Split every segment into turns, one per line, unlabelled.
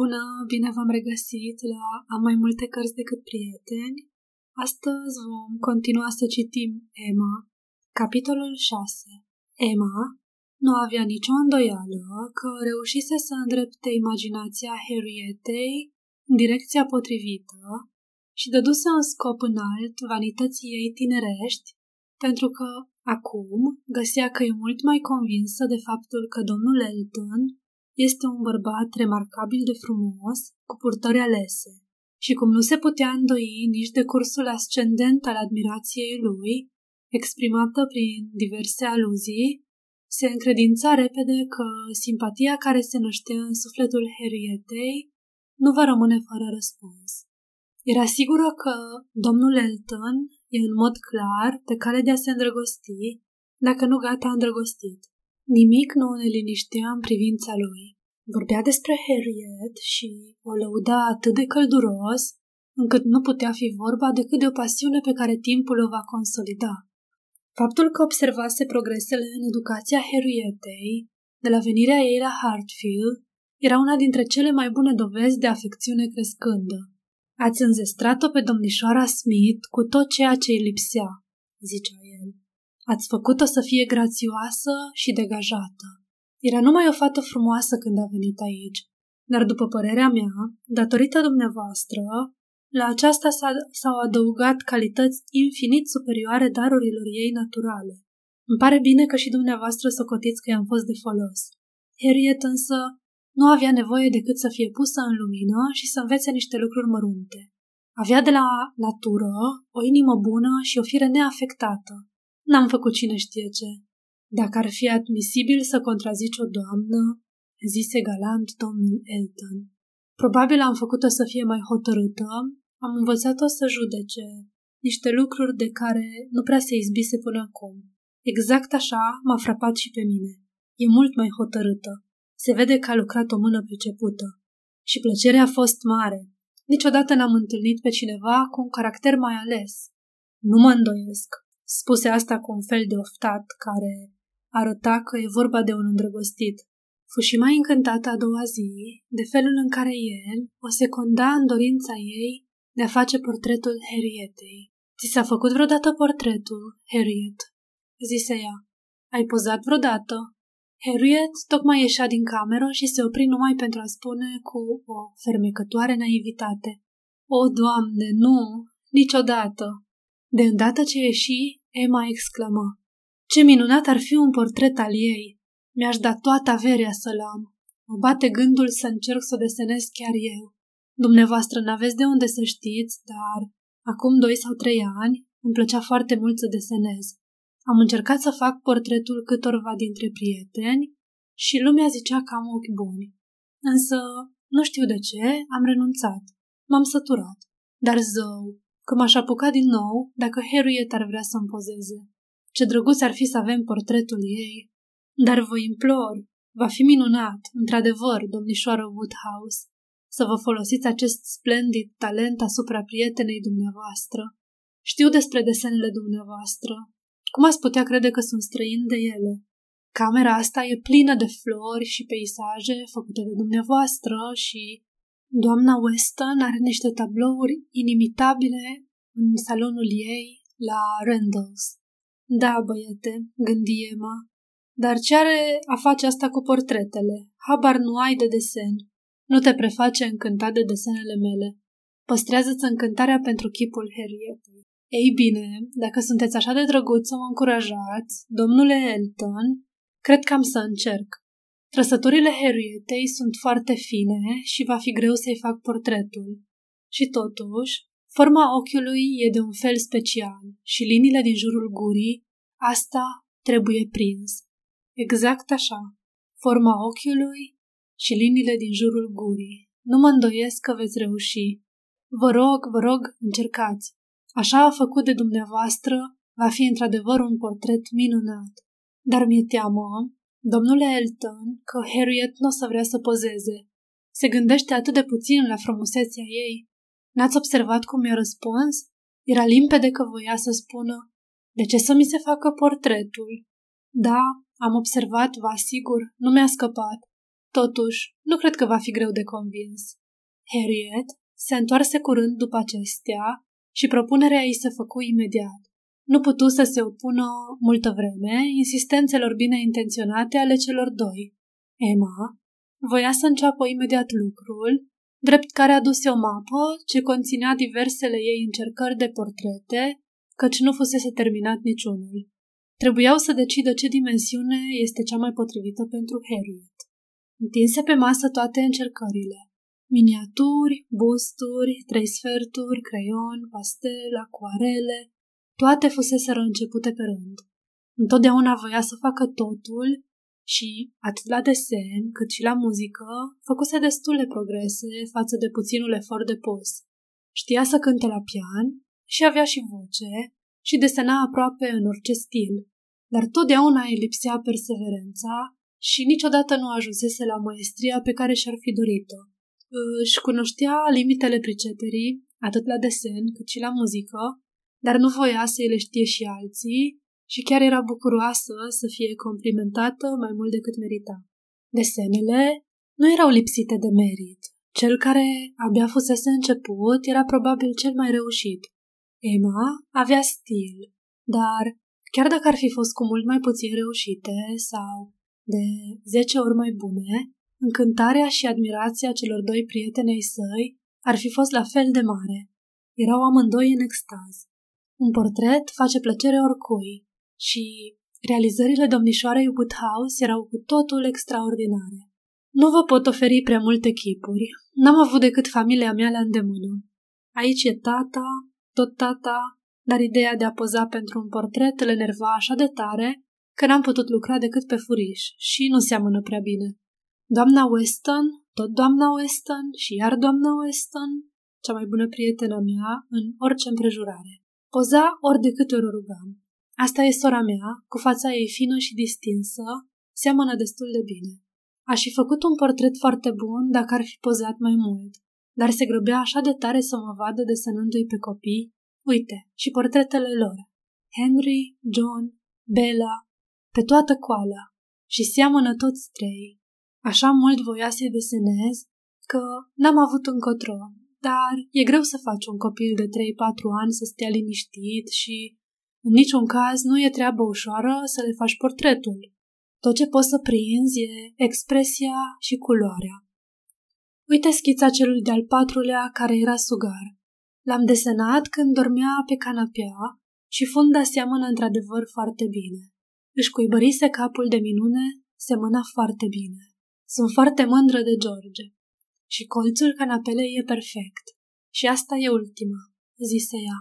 Bună, bine v-am regăsit la Am mai multe cărți decât prieteni. Astăzi vom continua să citim Emma, capitolul 6. Emma nu avea nicio îndoială că reușise să îndrepte imaginația Harrietei în direcția potrivită și dăduse un scop înalt vanității ei tinerești, pentru că acum găsea că e mult mai convinsă de faptul că domnul Elton este un bărbat remarcabil de frumos, cu purtări alese. Și cum nu se putea îndoi nici de cursul ascendent al admirației lui, exprimată prin diverse aluzii, se încredința repede că simpatia care se năștea în sufletul Harrietei nu va rămâne fără răspuns. Era sigură că domnul Elton e în mod clar pe cale de a se îndrăgosti, dacă nu gata îndrăgostit. Nimic nu ne liniștea în privința lui. Vorbea despre Harriet și o lăuda atât de călduros, încât nu putea fi vorba decât de o pasiune pe care timpul o va consolida. Faptul că observase progresele în educația Harrietei, de la venirea ei la Hartfield, era una dintre cele mai bune dovezi de afecțiune crescândă. Ați înzestrat-o pe domnișoara Smith cu tot ceea ce îi lipsea, zicea el. Ați făcut-o să fie grațioasă și degajată. Era numai o fată frumoasă când a venit aici, dar după părerea mea, datorită dumneavoastră, la aceasta s-au adăugat calități infinit superioare darurilor ei naturale. Îmi pare bine că și dumneavoastră socotiți că i-am fost de folos. Harriet însă nu avea nevoie decât să fie pusă în lumină și să învețe niște lucruri mărunte. Avea de la natură o inimă bună și o fire neafectată. N-am făcut cine știe ce. Dacă ar fi admisibil să contrazici o doamnă, zise galant domnul Elton. Probabil am făcut-o să fie mai hotărâtă, am învățat-o să judece niște lucruri de care nu prea se izbise până acum. Exact așa m-a frapat și pe mine. E mult mai hotărâtă. Se vede că a lucrat o mână pricepută. Și plăcerea a fost mare. Niciodată n-am întâlnit pe cineva cu un caracter mai ales. Nu mă îndoiesc. Spuse asta cu un fel de oftat care arăta că e vorba de un îndrăgostit. Fu și mai încântată a doua zi de felul în care el o secunda în dorința ei de a face portretul Harrietei. Ți s-a făcut vreodată portretul, Harriet? zise ea. Ai pozat vreodată? Harriet tocmai ieșea din cameră și se opri numai pentru a spune cu o fermecătoare naivitate. O, Doamne, nu, niciodată! De îndată ce ieși, Emma exclamă. Ce minunat ar fi un portret al ei! Mi-aș da toată averea să-l am. Mă bate gândul să încerc să o desenez chiar eu. Dumneavoastră n-aveți de unde să știți, dar acum doi sau trei ani îmi plăcea foarte mult să desenez. Am încercat să fac portretul câtorva dintre prieteni și lumea zicea că am ochi buni. Însă, nu știu de ce, am renunțat. M-am săturat. Dar zău, că m-aș apuca din nou dacă Harriet ar vrea să-mi pozeze. Ce drăguț ar fi să avem portretul ei. Dar vă implor, va fi minunat, într-adevăr, domnișoară Woodhouse, să vă folosiți acest splendid talent asupra prietenei dumneavoastră. Știu despre desenele dumneavoastră. Cum ați putea crede că sunt străin de ele? Camera asta e plină de flori și peisaje făcute de dumneavoastră și doamna Weston are niște tablouri inimitabile în salonul ei la Randalls. Da, băiete, gândi Emma, dar ce are a face asta cu portretele? Habar nu ai de desen. Nu te preface încântat de desenele mele. Păstrează-ți încântarea pentru chipul Harrietei. Ei bine, dacă sunteți așa de drăguți să mă încurajați, domnule Elton, cred că am să încerc. Trăsăturile Harrietei sunt foarte fine și va fi greu să-i fac portretul. Și totuși, forma ochiului e de un fel special și liniile din jurul gurii, asta trebuie prins. Exact așa. Forma ochiului și liniile din jurul gurii. Nu mă îndoiesc că veți reuși. Vă rog, vă rog, încercați. Așa a făcut de dumneavoastră, va fi într-adevăr un portret minunat. Dar mi-e teamă, domnule Elton, că Harriet nu o să vrea să pozeze. Se gândește atât de puțin la frumusețea ei. N-ați observat cum mi-a răspuns? Era limpede că voia să spună, de ce să mi se facă portretul? Da, am observat, vă asigur, nu mi-a scăpat. Totuși, nu cred că va fi greu de convins. Harriet se întoarse curând după acestea și propunerea ei se făcu imediat. Nu putu să se opună multă vreme insistențelor bine intenționate ale celor doi. Emma voia să înceapă imediat lucrul, drept care aduse o mapă ce conținea diversele ei încercări de portrete, căci nu fusese terminat niciunul. Trebuiau să decidă ce dimensiune este cea mai potrivită pentru Harriet. Întinse pe masă toate încercările. Miniaturi, busturi, trei sferturi, creion, pastel, acuarele, toate fuseseră începute pe rând. Întotdeauna voia să facă totul și, atât la desen cât și la muzică, făcuse destule progrese față de puținul efort de pus. Știa să cânte la pian și avea și voce și desena aproape în orice stil, dar totdeauna îi lipsea perseverența și niciodată nu ajunsese la maestria pe care și-ar fi dorit-o. Își cunoștea limitele priceperii, atât la desen cât și la muzică, dar nu voia să le știe și alții și chiar era bucuroasă să fie complimentată mai mult decât merita. Desenele nu erau lipsite de merit. Cel care abia fusese început era probabil cel mai reușit. Emma avea stil, dar chiar dacă ar fi fost cu mult mai puțin reușite sau de zece ori mai bune, încântarea și admirația celor doi prietenei săi ar fi fost la fel de mare. Erau amândoi în extaz. Un portret face plăcere oricui și realizările domnișoarei Woodhouse erau cu totul extraordinare. Nu vă pot oferi prea multe chipuri. N-am avut decât familia mea la îndemână. Aici e tata, tot tata, dar ideea de a poza pentru un portret le nerva așa de tare că n-am putut lucra decât pe furiș și nu seamănă prea bine. Doamna Weston, tot doamna Weston și iar doamna Weston, cea mai bună prietena mea în orice împrejurare. Poza ori de câte ori o rugam. Asta e sora mea, cu fața ei fină și distinsă, seamănă destul de bine. Aș fi făcut un portret foarte bun dacă ar fi pozat mai mult, dar se grăbea așa de tare să mă vadă desenându-i pe copii. Uite, și portretele lor. Henry, John, Bella, pe toată coala. Și seamănă toți trei. Așa mult voia să-i desenez că n-am avut încotro dar e greu să faci un copil de 3-4 ani să stea liniștit și în niciun caz nu e treabă ușoară să le faci portretul. Tot ce poți să prinzi e expresia și culoarea. Uite schița celui de-al patrulea care era sugar. L-am desenat când dormea pe canapea și funda seamănă într-adevăr foarte bine. Își cuibărise capul de minune, semăna foarte bine. Sunt foarte mândră de George și colțul canapelei e perfect. Și asta e ultima, zise ea,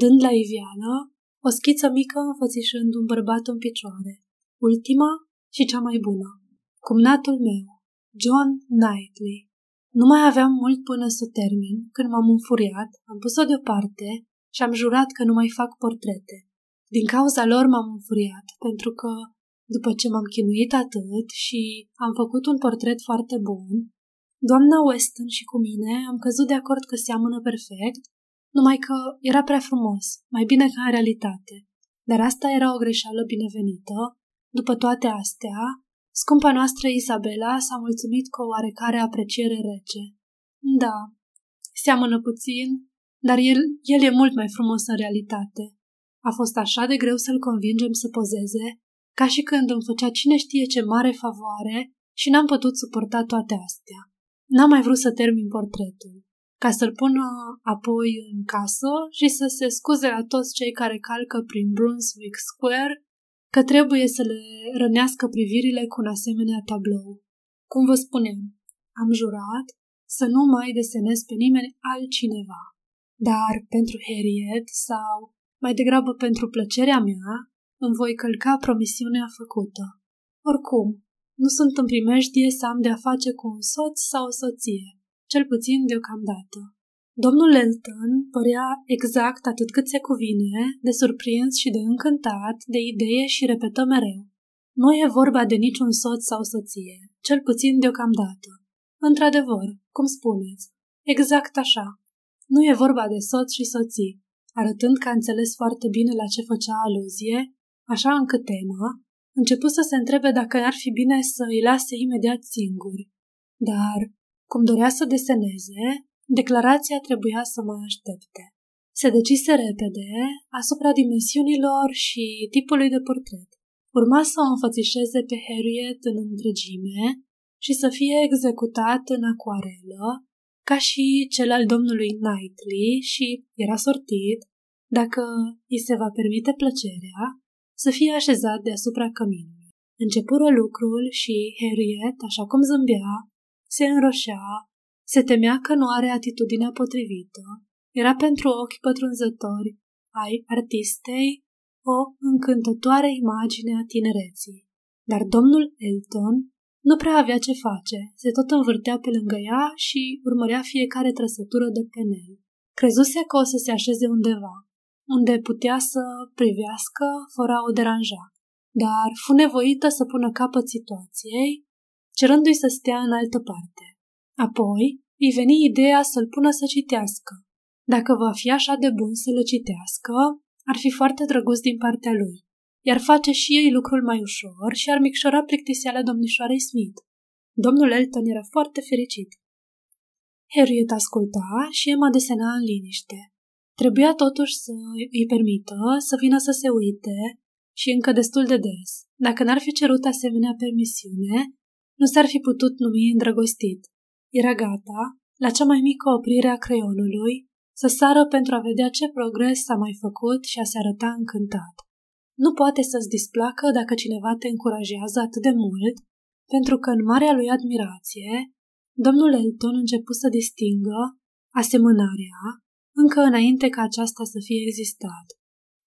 dând la ivială o schiță mică înfățișând un bărbat în picioare. Ultima și cea mai bună. Cumnatul meu, John Knightley. Nu mai aveam mult până să termin, când m-am înfuriat, am pus-o deoparte și am jurat că nu mai fac portrete. Din cauza lor m-am înfuriat, pentru că, după ce m-am chinuit atât și am făcut un portret foarte bun, Doamna Weston și cu mine am căzut de acord că seamănă perfect, numai că era prea frumos, mai bine ca în realitate. Dar asta era o greșeală binevenită. După toate astea, scumpa noastră Isabela s-a mulțumit cu o oarecare apreciere rece. Da, seamănă puțin, dar el, el e mult mai frumos în realitate. A fost așa de greu să-l convingem să pozeze, ca și când îmi făcea cine știe ce mare favoare și n-am putut suporta toate astea. N-am mai vrut să termin portretul, ca să-l pună apoi în casă și să se scuze la toți cei care calcă prin Brunswick Square că trebuie să le rănească privirile cu un asemenea tablou. Cum vă spuneam, am jurat să nu mai desenez pe nimeni altcineva. Dar pentru Harriet sau, mai degrabă pentru plăcerea mea, îmi voi călca promisiunea făcută. Oricum, nu sunt în primejdie să am de-a face cu un soț sau o soție, cel puțin deocamdată. Domnul Elton părea exact atât cât se cuvine, de surprins și de încântat de idee și repetă mereu. Nu e vorba de niciun soț sau soție, cel puțin deocamdată. Într-adevăr, cum spuneți, exact așa. Nu e vorba de soț și soții, arătând că a înțeles foarte bine la ce făcea aluzie, așa încât tema, început să se întrebe dacă n-ar fi bine să îi lase imediat singuri. Dar, cum dorea să deseneze, declarația trebuia să mai aștepte. Se decise repede asupra dimensiunilor și tipului de portret. Urma să o înfățișeze pe Harriet în întregime și să fie executat în acuarelă, ca și cel al domnului Knightley și era sortit, dacă îi se va permite plăcerea, să fie așezat deasupra căminului. Începură lucrul și Harriet, așa cum zâmbea, se înroșea, se temea că nu are atitudinea potrivită. Era pentru ochi pătrunzători ai artistei o încântătoare imagine a tinereții. Dar domnul Elton nu prea avea ce face, se tot învârtea pe lângă ea și urmărea fiecare trăsătură de penel. Crezuse că o să se așeze undeva, unde putea să privească fără a o deranja, dar fu nevoită să pună capăt situației, cerându-i să stea în altă parte. Apoi îi veni ideea să-l pună să citească. Dacă va fi așa de bun să le citească, ar fi foarte drăguț din partea lui, iar face și ei lucrul mai ușor și ar micșora plictiseala domnișoarei Smith. Domnul Elton era foarte fericit. Harriet asculta și Emma desena în liniște. Trebuia totuși să îi permită să vină să se uite și încă destul de des. Dacă n-ar fi cerut asemenea permisiune, nu s-ar fi putut numi îndrăgostit. Era gata, la cea mai mică oprire a creionului, să sară pentru a vedea ce progres s-a mai făcut și a se arăta încântat. Nu poate să-ți displacă dacă cineva te încurajează atât de mult, pentru că în marea lui admirație, domnul Elton început să distingă asemănarea încă înainte ca aceasta să fie existat.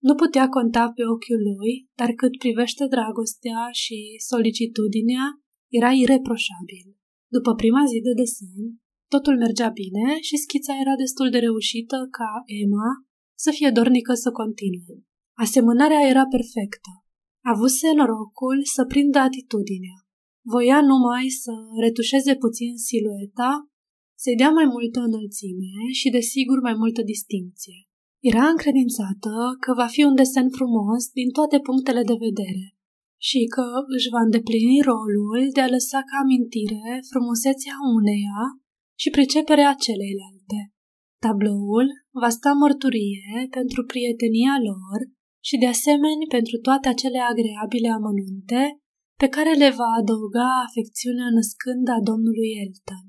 Nu putea conta pe ochiul lui, dar cât privește dragostea și solicitudinea, era ireproșabil. După prima zi de desen, totul mergea bine și schița era destul de reușită ca Emma să fie dornică să continue. Asemănarea era perfectă. Avuse norocul să prindă atitudinea. Voia numai să retușeze puțin silueta să-i dea mai multă înălțime și, desigur, mai multă distinție. Era încredințată că va fi un desen frumos din toate punctele de vedere și că își va îndeplini rolul de a lăsa ca amintire frumusețea uneia și priceperea celeilalte. Tabloul va sta mărturie pentru prietenia lor și de asemenea pentru toate acele agreabile amănunte pe care le va adăuga afecțiunea născând a domnului Elton.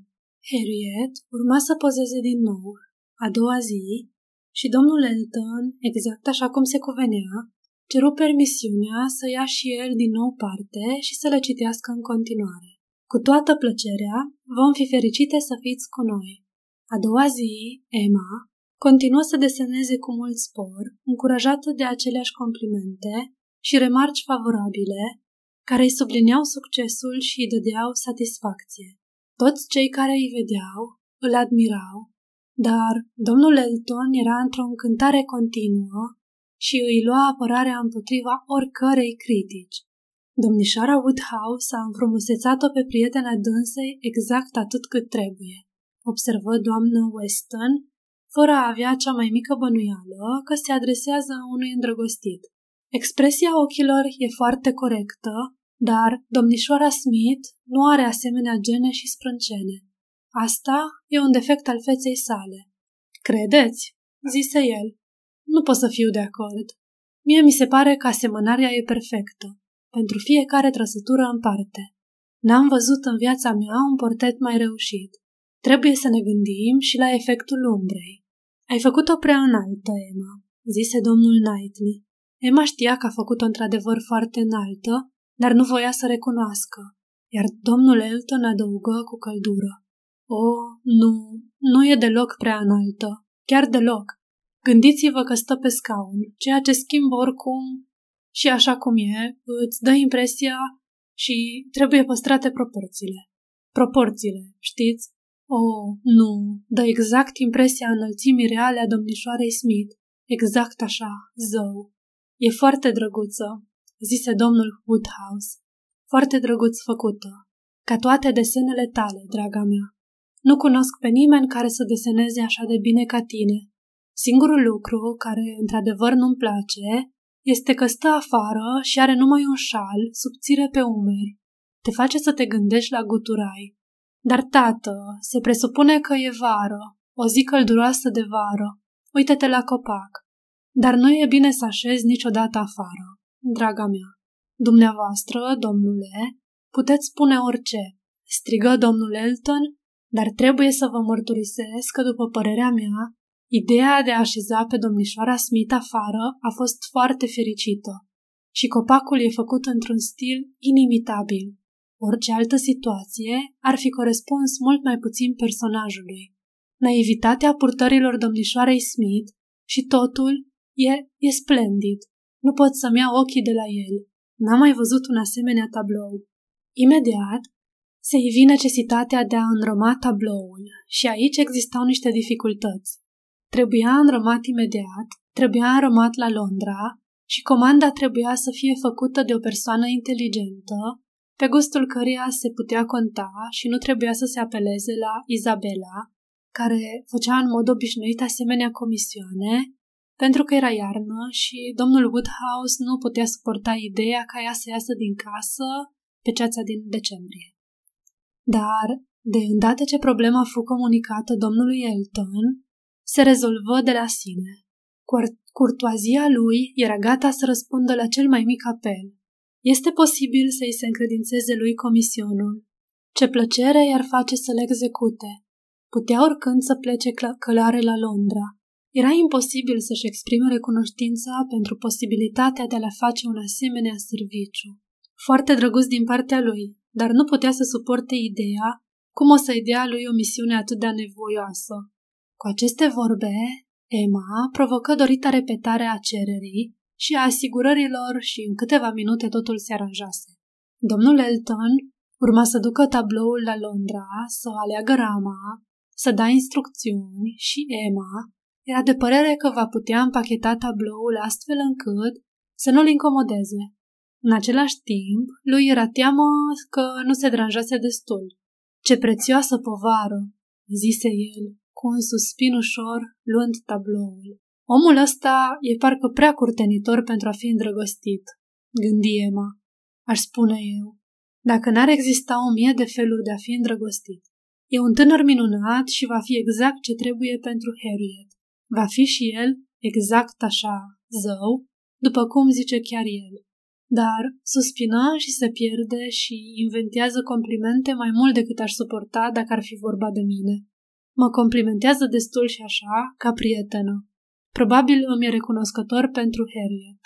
Harriet urma să pozeze din nou, a doua zi, și domnul Elton, exact așa cum se cuvenea, ceru permisiunea să ia și el din nou parte și să le citească în continuare. Cu toată plăcerea, vom fi fericite să fiți cu noi. A doua zi, Emma continuă să deseneze cu mult spor, încurajată de aceleași complimente și remarci favorabile, care îi sublineau succesul și îi dădeau satisfacție. Toți cei care îi vedeau îl admirau, dar domnul Elton era într-o încântare continuă și îi lua apărarea împotriva oricărei critici. Domnișoara Woodhouse a înfrumusețat-o pe prietena dânsei exact atât cât trebuie, observă doamnă Weston, fără a avea cea mai mică bănuială că se adresează unui îndrăgostit. Expresia ochilor e foarte corectă dar domnișoara Smith nu are asemenea gene și sprâncene. Asta e un defect al feței sale. Credeți? zise el. Nu pot să fiu de acord. Mie mi se pare că asemănarea e perfectă, pentru fiecare trăsătură în parte. N-am văzut în viața mea un portret mai reușit. Trebuie să ne gândim și la efectul umbrei. Ai făcut-o prea înaltă, Emma, zise domnul Knightley. Emma știa că a făcut-o într-adevăr foarte înaltă dar nu voia să recunoască, iar domnul Elton adăugă cu căldură. O, nu, nu e deloc prea înaltă, chiar deloc. Gândiți-vă că stă pe scaun, ceea ce schimbă oricum și așa cum e, îți dă impresia și trebuie păstrate proporțiile. Proporțiile, știți? O, nu, dă exact impresia înălțimii reale a domnișoarei Smith. Exact așa, zău. E foarte drăguță, zise domnul Woodhouse. Foarte drăguț făcută, ca toate desenele tale, draga mea. Nu cunosc pe nimeni care să deseneze așa de bine ca tine. Singurul lucru care într-adevăr nu-mi place este că stă afară și are numai un șal subțire pe umeri. Te face să te gândești la guturai. Dar, tată, se presupune că e vară, o zi călduroasă de vară. Uită-te la copac. Dar nu e bine să așezi niciodată afară, draga mea. Dumneavoastră, domnule, puteți spune orice, strigă domnul Elton, dar trebuie să vă mărturisesc că, după părerea mea, ideea de a așeza pe domnișoara Smith afară a fost foarte fericită și copacul e făcut într-un stil inimitabil. Orice altă situație ar fi corespuns mult mai puțin personajului. Naivitatea purtărilor domnișoarei Smith și totul e, e splendid. Nu pot să-mi iau ochii de la el. N-am mai văzut un asemenea tablou. Imediat, se ivi necesitatea de a înrăma tabloul și aici existau niște dificultăți. Trebuia înrămat imediat, trebuia înrămat la Londra și comanda trebuia să fie făcută de o persoană inteligentă, pe gustul căreia se putea conta și nu trebuia să se apeleze la Izabela, care făcea în mod obișnuit asemenea comisioane, pentru că era iarnă și domnul Woodhouse nu putea suporta ideea ca ea să iasă din casă pe ceața din decembrie. Dar, de îndată ce problema fu comunicată domnului Elton, se rezolvă de la sine. Curtoazia lui era gata să răspundă la cel mai mic apel. Este posibil să-i se încredințeze lui comisionul. Ce plăcere i-ar face să le execute. Putea oricând să plece călare la Londra. Era imposibil să-și exprime recunoștința pentru posibilitatea de a le face un asemenea serviciu. Foarte drăguț din partea lui, dar nu putea să suporte ideea cum o să-i dea lui o misiune atât de nevoioasă. Cu aceste vorbe, Emma provocă dorita repetare a cererii și a asigurărilor și în câteva minute totul se aranjase. Domnul Elton urma să ducă tabloul la Londra, să aleagă rama, să da instrucțiuni și Emma era de părere că va putea împacheta tabloul astfel încât să nu-l incomodeze. În același timp, lui era teamă că nu se deranjase destul. Ce prețioasă povară, zise el, cu un suspin ușor, luând tabloul. Omul ăsta e parcă prea curtenitor pentru a fi îndrăgostit, gândi Emma. Aș spune eu, dacă n-ar exista o mie de feluri de a fi îndrăgostit. E un tânăr minunat și va fi exact ce trebuie pentru Harriet. Va fi și el exact așa, zău, după cum zice chiar el. Dar suspină și se pierde și inventează complimente mai mult decât aș suporta dacă ar fi vorba de mine. Mă complimentează destul și așa, ca prietenă. Probabil îmi e recunoscător pentru Harriet.